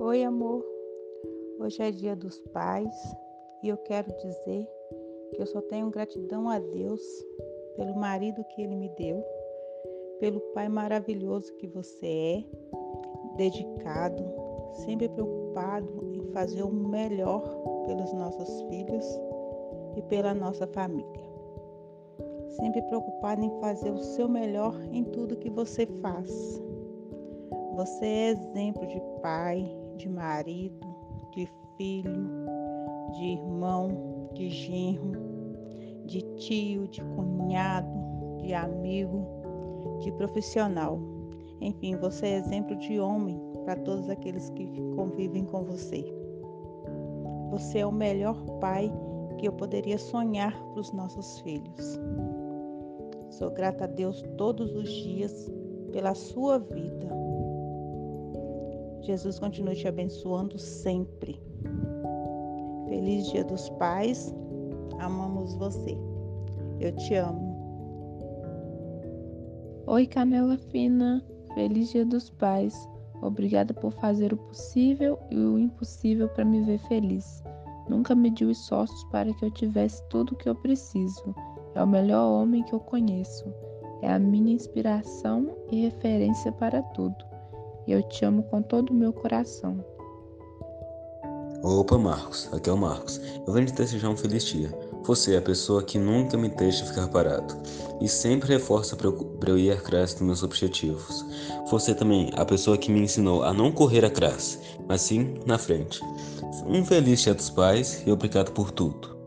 Hoje é dia dos pais e eu quero dizer que eu só tenho gratidão a Deus pelo marido que ele me deu, pelo pai maravilhoso que você é, dedicado, sempre preocupado em fazer o melhor pelos nossos filhos e pela nossa família. Sempre preocupado em fazer o seu melhor em tudo que você faz. Você é exemplo de pai, de marido, de filho, de irmão, de genro, de tio, de cunhado, de amigo, de profissional. Enfim, você é exemplo de homem para todos aqueles que convivem com você. Você é o melhor pai que eu poderia sonhar para os nossos filhos. Sou grata a Deus todos os dias pela sua vida. Jesus continue te abençoando sempre. Feliz Dia dos Pais. Amamos você. Eu te amo. Oi, Canela Fina. Feliz Dia dos Pais. Obrigada por fazer o possível e o impossível para me ver feliz. Nunca mediu esforços para que eu tivesse tudo o que eu preciso. É o melhor homem que eu conheço. É a minha inspiração e referência para tudo. Eu te amo com todo o meu coração. Opa, Marcos, aqui é o Marcos. Eu venho te desejar um feliz dia. Você é a pessoa que nunca me deixa ficar parado e sempre reforça para eu ir atrás dos meus objetivos. Você também é a pessoa que me ensinou a não correr atrás, mas sim na frente. Um feliz dia dos pais e obrigado por tudo.